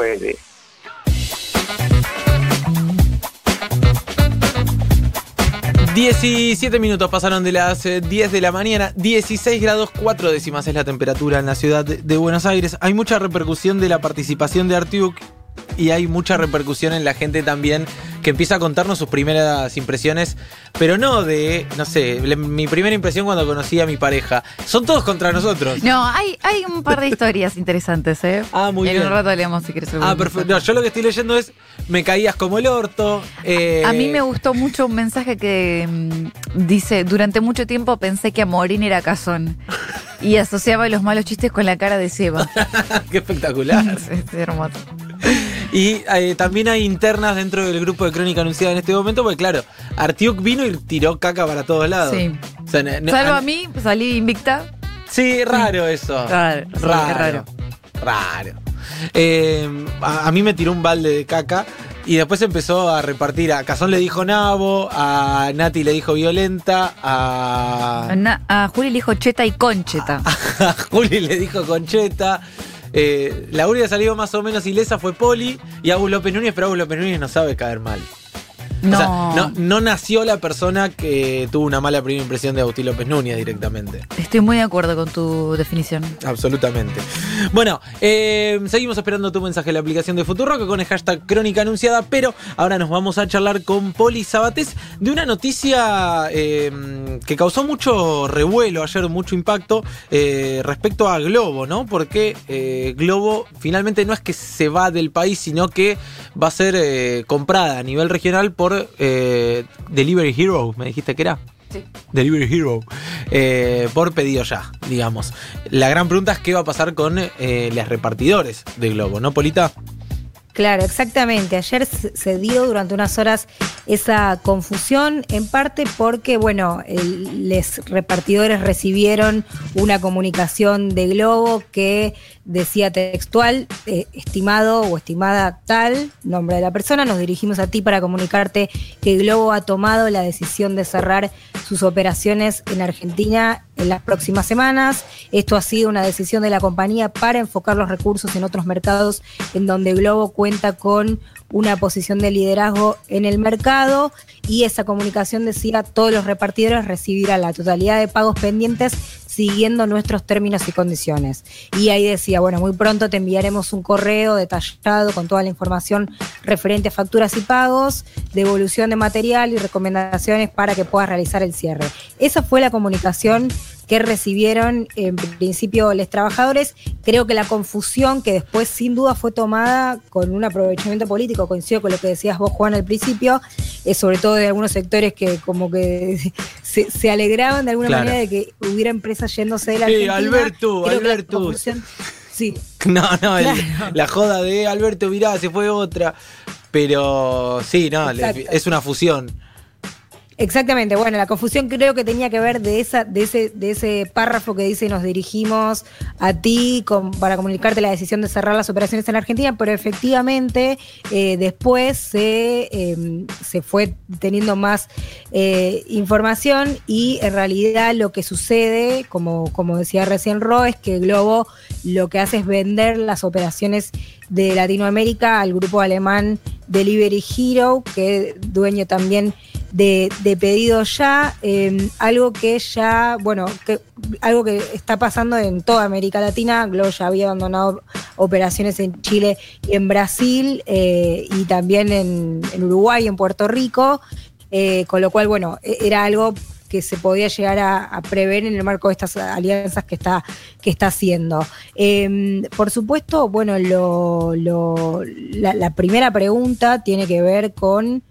puede. 17 minutos pasaron de las eh, 10 de la mañana, 16 grados 4 décimas es la temperatura en la ciudad de Buenos Aires. Hay mucha repercusión de la participación de Artiuk y hay mucha repercusión en la gente también que empieza a contarnos sus primeras impresiones, pero no de, no sé, le- mi primera impresión cuando conocí a mi pareja. Son todos contra nosotros. No, hay, hay un par de historias interesantes, ¿eh? Ah, muy en bien. un rato leemos si quieres. Ah, perfecto. No, yo lo que estoy leyendo es, me caías como el orto. eh, A mí me gustó mucho un mensaje que mm, dice, durante mucho tiempo pensé que Amorín era cazón y asociaba los malos chistes con la cara de Seba. Qué espectacular. es, es hermoso. Y eh, también hay internas dentro del grupo de Crónica Anunciada en este momento, porque claro, Artiuk vino y tiró caca para todos lados. Sí. O sea, no- no- Salvo a- mí, salí invicta. Sí, raro eso. Raro, raro. raro. Raro. Eh, a, a mí me tiró un balde de caca y después empezó a repartir. A Cazón le dijo nabo, a Nati le dijo violenta, a, Na- a Juli le dijo cheta y concheta. a Juli le dijo concheta. Eh, la única salió más o menos ilesa fue Poli y Agus López Núñez, pero Agus López Núñez no sabe caer mal. No. O sea, no, no nació la persona que tuvo una mala primera impresión de Agustín López Núñez directamente. Estoy muy de acuerdo con tu definición. Absolutamente. Bueno, eh, seguimos esperando tu mensaje en la aplicación de Futurock con el hashtag Crónica Anunciada, pero ahora nos vamos a charlar con Poli Sabatés de una noticia eh, que causó mucho revuelo ayer, mucho impacto eh, respecto a Globo, ¿no? Porque Globo finalmente no es que se va del país, sino que va a ser comprada a nivel regional por eh, Delivery Hero, me dijiste que era. Delivery Hero, eh, por pedido ya, digamos. La gran pregunta es qué va a pasar con eh, los repartidores de Globo, ¿no, Polita? Claro, exactamente. Ayer se dio durante unas horas esa confusión, en parte porque, bueno, les repartidores recibieron una comunicación de Globo que decía textual, eh, estimado o estimada tal, nombre de la persona, nos dirigimos a ti para comunicarte que Globo ha tomado la decisión de cerrar sus operaciones en Argentina en las próximas semanas. Esto ha sido una decisión de la compañía para enfocar los recursos en otros mercados en donde Globo cuenta con una posición de liderazgo en el mercado y esa comunicación decía todos los repartidores recibirán la totalidad de pagos pendientes siguiendo nuestros términos y condiciones. Y ahí decía, bueno, muy pronto te enviaremos un correo detallado con toda la información referente a facturas y pagos, devolución de material y recomendaciones para que puedas realizar el cierre. Esa fue la comunicación que recibieron en principio los trabajadores. Creo que la confusión que después sin duda fue tomada con un aprovechamiento político, coincido con lo que decías vos Juan al principio, es sobre todo de algunos sectores que como que se, se alegraban de alguna Claro. manera de que hubiera empresas yéndose de la Sí, Argentina. Alberto, Creo Alberto. Sí, No, no, el- la joda de Alberto Mirá se fue otra. Pero sí, no, le- es una fusión. Exactamente, bueno, la confusión creo que tenía que ver de esa, de ese, de ese párrafo que dice nos dirigimos a ti para comunicarte la decisión de cerrar las operaciones en Argentina, pero efectivamente eh, después se, eh, se fue teniendo más eh, información y en realidad lo que sucede, como, como decía recién Ro, es que Globo lo que hace es vender las operaciones de Latinoamérica al grupo alemán Delivery Hero, que es dueño también de, de pedido ya, eh, algo que ya, bueno, que, algo que está pasando en toda América Latina, Globo ya había abandonado operaciones en Chile y en Brasil, eh, y también en, en Uruguay en Puerto Rico, eh, con lo cual, bueno, e- era algo que se podía llegar a, prever en el marco de estas alianzas que está, que está haciendo. Eh, por supuesto, bueno, lo, lo- la, la primera pregunta tiene que ver con,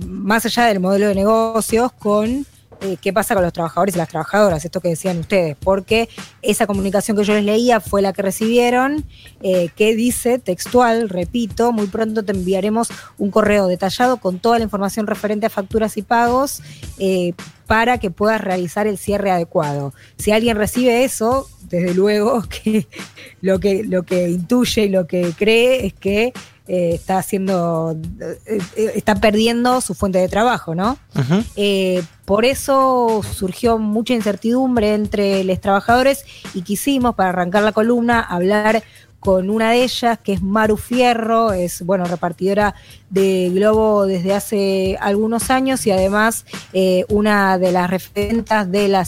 más allá del modelo de negocios, con eh, qué pasa con los trabajadores y las trabajadoras, esto que decían ustedes, porque esa comunicación que yo les leía fue la que recibieron, eh, que dice textual, repito, muy pronto te enviaremos un correo detallado con toda la información referente a facturas y pagos eh, para que puedas realizar el cierre adecuado. Si alguien recibe eso, desde luego que lo que, lo que intuye y lo que cree es que eh, está haciendo, eh, eh, está perdiendo su fuente de trabajo, ¿no? Eh, por eso surgió mucha incertidumbre entre los trabajadores y quisimos, para arrancar la columna, hablar con una de ellas, que es Maru Fierro, es bueno, repartidora de Globo desde hace algunos años y además eh, una de las referentas de la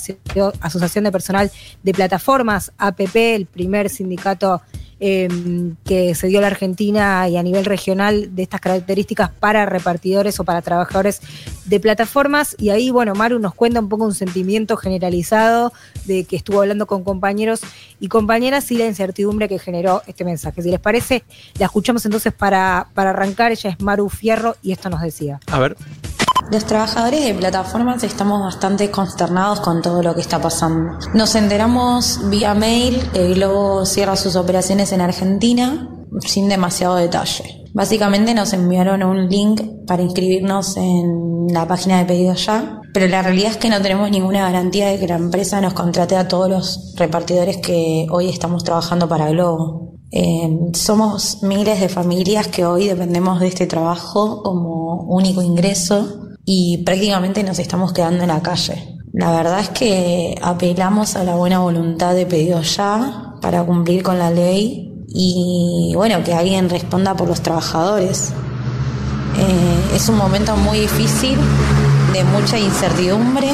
Asociación de Personal de Plataformas, APP, el primer sindicato Em, que se dio a la Argentina y a nivel regional de estas características para repartidores o para trabajadores de plataformas. Y ahí, bueno, Maru nos cuenta un poco un sentimiento generalizado de que estuvo hablando con compañeros y compañeras y la incertidumbre que generó este mensaje. Si les parece, la escuchamos entonces para, para arrancar. Ella es Maru Fierro y esto nos decía. A ver. Los trabajadores de plataformas estamos bastante consternados con todo lo que está pasando. Nos enteramos vía mail que Globo cierra sus operaciones en Argentina sin demasiado detalle. Básicamente nos enviaron un link para inscribirnos en la página de pedido ya, pero la realidad es que no tenemos ninguna garantía de que la empresa nos contrate a todos los repartidores que hoy estamos trabajando para Globo. Eh, somos miles de familias que hoy dependemos de este trabajo como único ingreso y prácticamente nos estamos quedando en la calle. La verdad es que apelamos a la buena voluntad de pedido ya para cumplir con la ley y bueno, que alguien responda por los trabajadores. Eh, es un momento muy difícil, de mucha incertidumbre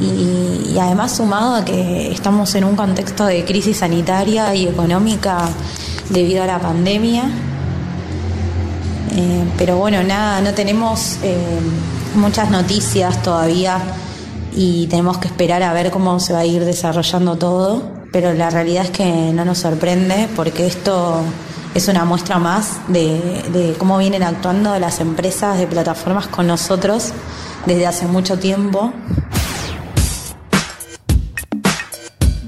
y, además sumado a que estamos en un contexto de crisis sanitaria y económica debido a la pandemia eh, pero bueno, nada, no tenemos eh, muchas noticias todavía y tenemos que esperar a ver cómo se va a ir desarrollando todo. Pero la realidad es que no nos sorprende porque esto es una muestra más de cómo vienen actuando las empresas de plataformas con nosotros desde hace mucho tiempo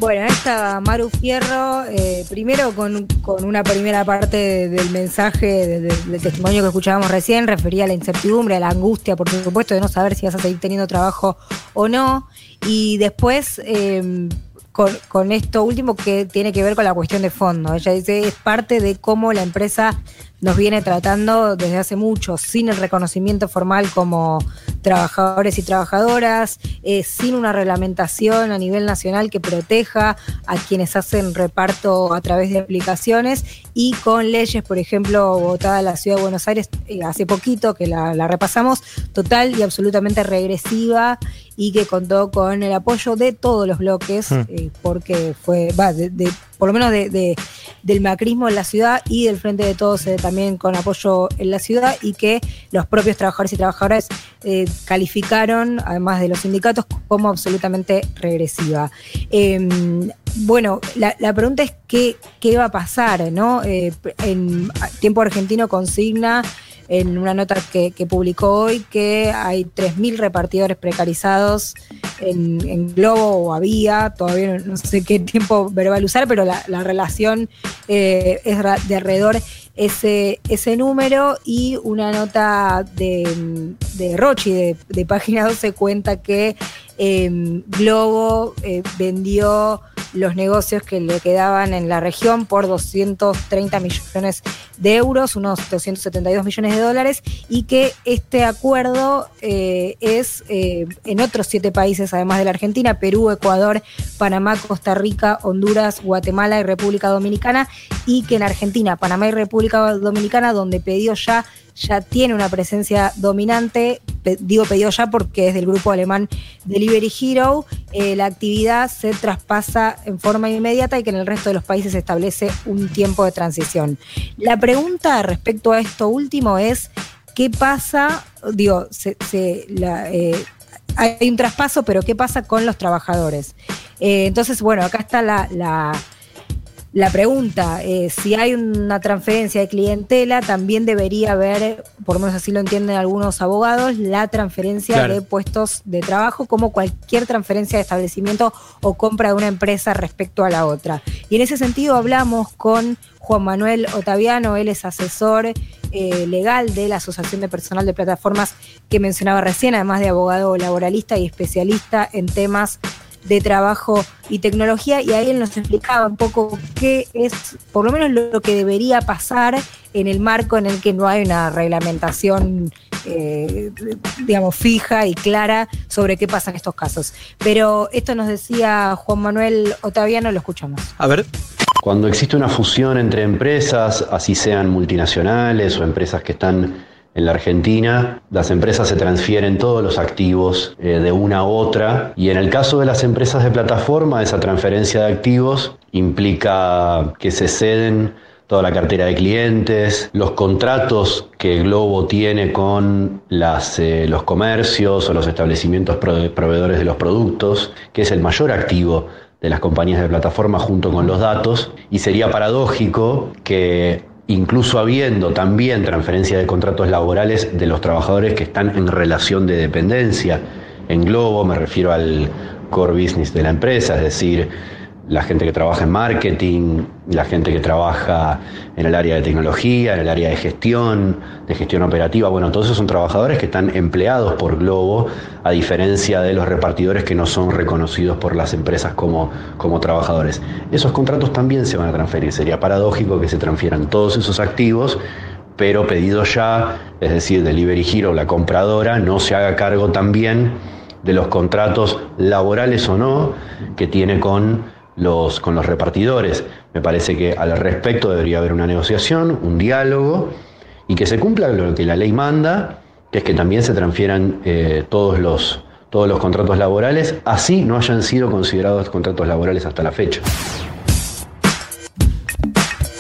Bueno, esta Maru Fierro, eh, primero con, una primera parte del mensaje, del testimonio que escuchábamos recién, refería a la incertidumbre, a la angustia, por supuesto, de no saber si vas a seguir teniendo trabajo o no. Y después, em, con, con, esto último que tiene que ver con la cuestión de fondo. Ella dice, es parte de cómo la empresa nos viene tratando desde hace mucho, sin el reconocimiento formal como trabajadores y trabajadoras, eh, sin una reglamentación a nivel nacional que proteja a quienes hacen reparto a través de aplicaciones y con leyes, por ejemplo, votada la Ciudad de Buenos Aires eh, hace poquito, que la, repasamos, total y absolutamente regresiva y que contó con el apoyo de todos los bloques, hmm. eh, porque fue, va, de, por lo menos de, del macrismo en la ciudad y del Frente de Todos eh, también con apoyo en la ciudad y que los propios trabajadores y trabajadoras eh, calificaron, además de los sindicatos, como absolutamente regresiva. Em, bueno, la, pregunta es qué, qué va a pasar, ¿no? En tiempo argentino consigna en una nota que, publicó hoy que hay 3.000 repartidores precarizados en, Globo o había, todavía no, sé qué tiempo verbal usar, pero la, relación eh, es de alrededor ese, ese número y una nota de, de Rochi de, de Página 12 cuenta que em, Globo eh, vendió los negocios que le quedaban en la región por 230 millones de euros, unos 272 millones de dólares, y que este acuerdo eh, es eh, en otros siete países, además de la Argentina, Perú, Ecuador, Panamá, Costa Rica, Honduras, Guatemala y República Dominicana, y que en Argentina, Panamá y República Dominicana, donde pedió ya ya tiene una presencia dominante, digo pedido ya porque es del grupo alemán Delivery Hero, eh, la actividad se traspasa en forma inmediata y que en el resto de los países se establece un tiempo de transición. La pregunta respecto a esto último es, ¿qué pasa? Digo, eh, hay un traspaso, pero ¿qué pasa con los trabajadores? Eh, entonces, bueno, acá está la la pregunta, eh, si hay una transferencia de clientela, también debería haber, por lo menos así lo entienden algunos abogados, la transferencia de puestos de trabajo como cualquier transferencia de establecimiento o compra de una empresa respecto a la otra. Y en ese sentido hablamos con Juan Manuel Otaviano, él es asesor eh, legal de la Asociación de Personal de Plataformas que mencionaba recién, además de abogado laboralista y especialista en temas de trabajo y tecnología y ahí él nos explicaba un poco qué es por lo menos lo que debería pasar en el marco en el que no hay una reglamentación eh, digamos fija y clara sobre qué pasa en estos casos. Pero esto nos decía Juan Manuel Otaviano, lo escuchamos. A ver. Cuando existe una fusión entre empresas, así sean multinacionales o empresas que están en la Argentina, las empresas se transfieren todos los activos eh, de una a otra y en el caso de las empresas de plataforma, esa transferencia de activos implica que se ceden toda la cartera de clientes, los contratos que Globo tiene con eh, los comercios o los establecimientos proveedores de los productos, que es el mayor activo de las compañías de plataforma junto con los datos, y sería paradójico que incluso habiendo también transferencia de contratos laborales de los trabajadores que están en relación de dependencia, en Globo me refiero al core business de la empresa, es decir, la gente que trabaja en marketing, la gente que trabaja en el área de tecnología, en el área de gestión, de gestión operativa. Bueno, todos esos son trabajadores que están empleados por Globo, a diferencia de los repartidores que no son reconocidos por las empresas como, como trabajadores. Esos contratos también se van a transferir. Sería paradójico que se transfieran todos esos activos pero pedido ya, es decir, Delivery Hero, la compradora, no se haga cargo también de los contratos laborales o no que tiene con los, con los repartidores. Me parece que al respecto debería haber una negociación, un diálogo y que se cumpla lo que la ley manda, que es que también se transfieran eh, todos, los, todos los contratos laborales, así no hayan sido considerados contratos laborales hasta la fecha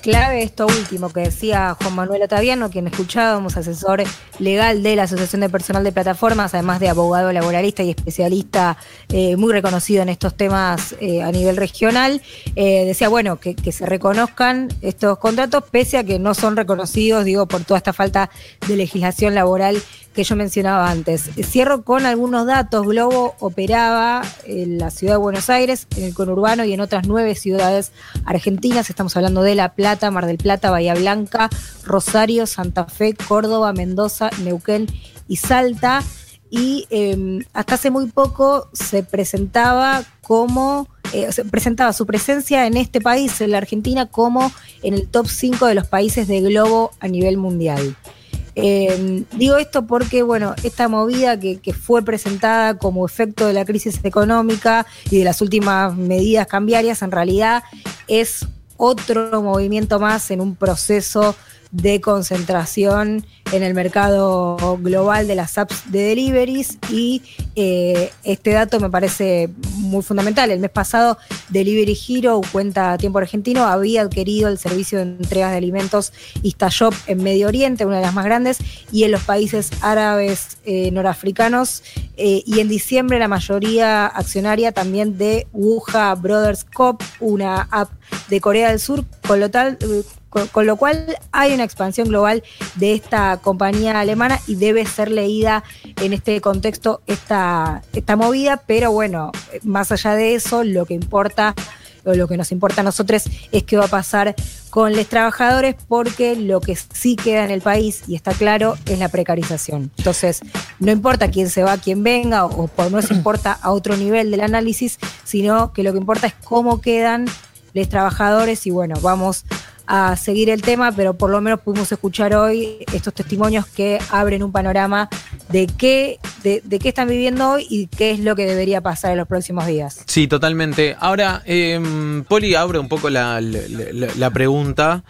clave esto último que decía Juan Manuel Otaviano, quien escuchábamos, asesor legal de la Asociación de Personal de Plataformas, además de abogado laboralista y especialista eh, muy reconocido en estos temas eh, a nivel regional. Eh, decía, bueno, que, que, se reconozcan estos contratos, pese a que no son reconocidos, digo, por toda esta falta de legislación laboral que yo mencionaba antes. Cierro con algunos datos. Globo operaba en la ciudad de Buenos Aires, en el conurbano y en otras nueve ciudades argentinas. Estamos hablando de La Plata, Mar del Plata, Bahía Blanca, Rosario, Santa Fe, Córdoba, Mendoza, Neuquén y Salta. Y em, hasta hace muy poco se presentaba como eh, se presentaba su presencia en este país, en la Argentina, como en el top 5 de los países de Globo a nivel mundial. Eh, digo esto porque, bueno, esta movida que, fue presentada como efecto de la crisis económica y de las últimas medidas cambiarias, en realidad es otro movimiento más en un proceso de concentración en el mercado global de las apps de deliveries y eh, este dato me parece muy fundamental. El mes pasado Delivery Hero, cuenta tiempo argentino, había adquirido el servicio de entregas de alimentos InstaShop en Medio Oriente, una de las más grandes, y en los países árabes eh, norafricanos. Eh, y en diciembre la mayoría accionaria también de Wuha Brothers Cop, una app de Corea del Sur, con lo tal con, lo cual hay una expansión global de esta compañía alemana y debe ser leída en este contexto esta, esta movida, pero bueno, más allá de eso, lo que importa o lo que nos importa a nosotros es qué va a pasar con los trabajadores porque lo que sí queda en el país, y está claro, es la precarización. Entonces, no importa quién se va, quién venga, o por lo menos importa a otro nivel del análisis, sino que lo que importa es cómo quedan los trabajadores y bueno, vamos a seguir el tema, pero por lo menos pudimos escuchar hoy estos testimonios que abren un panorama de qué, de, qué están viviendo hoy y qué es lo que debería pasar en los próximos días. Sí, totalmente. Ahora, eh, Poli abre un poco la, la pregunta.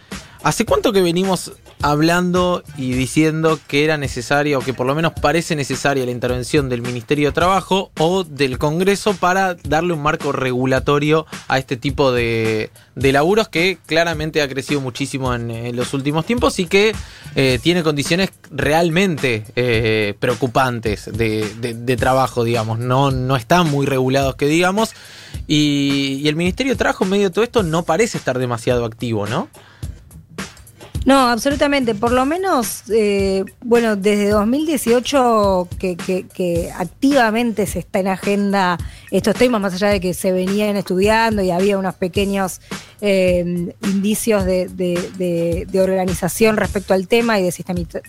¿Hace cuánto que venimos hablando y diciendo que era necesaria o que por lo menos parece necesaria la intervención del Ministerio de Trabajo o del Congreso para darle un marco regulatorio a este tipo de, laburos que claramente ha crecido muchísimo en, los últimos tiempos y que eh, tiene condiciones realmente eh, preocupantes de, trabajo, digamos. No, no están muy regulados que digamos. Y, y el Ministerio de Trabajo en medio de todo esto no parece estar demasiado activo, ¿no? No, absolutamente. Por lo menos, eh, bueno, desde 2018 que, que, activamente se está en agenda estos temas, más allá de que se venían estudiando y había unos pequeños eh, indicios de, organización respecto al tema y de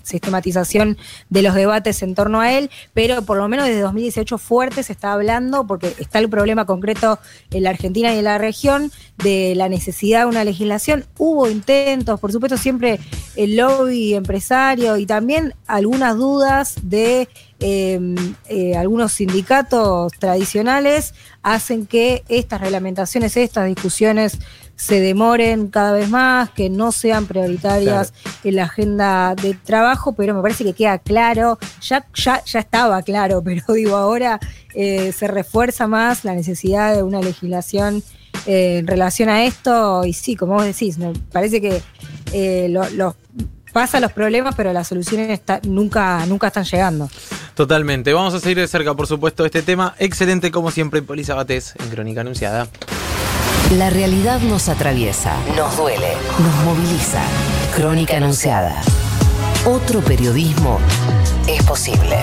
sistematización de los debates en torno a él, pero por lo menos desde 2018 fuerte se está hablando, porque está el problema concreto en la Argentina y en la región, de la necesidad de una legislación. Hubo intentos, por supuesto, siempre el lobby empresario y también algunas dudas de Em, eh, algunos sindicatos tradicionales hacen que estas reglamentaciones, estas discusiones se demoren cada vez más, que no sean prioritarias en la agenda de trabajo, pero me parece que queda claro, ya, ya, ya estaba claro, pero digo, ahora eh, se refuerza más la necesidad de una legislación eh, en relación a esto, y sí, como vos decís, me parece que eh, lo- los pasa los problemas, pero las soluciones está- nunca, nunca están llegando. Totalmente. Vamos a seguir de cerca, por supuesto, este tema. Excelente, como siempre, Poli Sabatés en Crónica Anunciada. La realidad nos atraviesa, nos duele, nos moviliza. Crónica Anunciada. Otro periodismo es posible.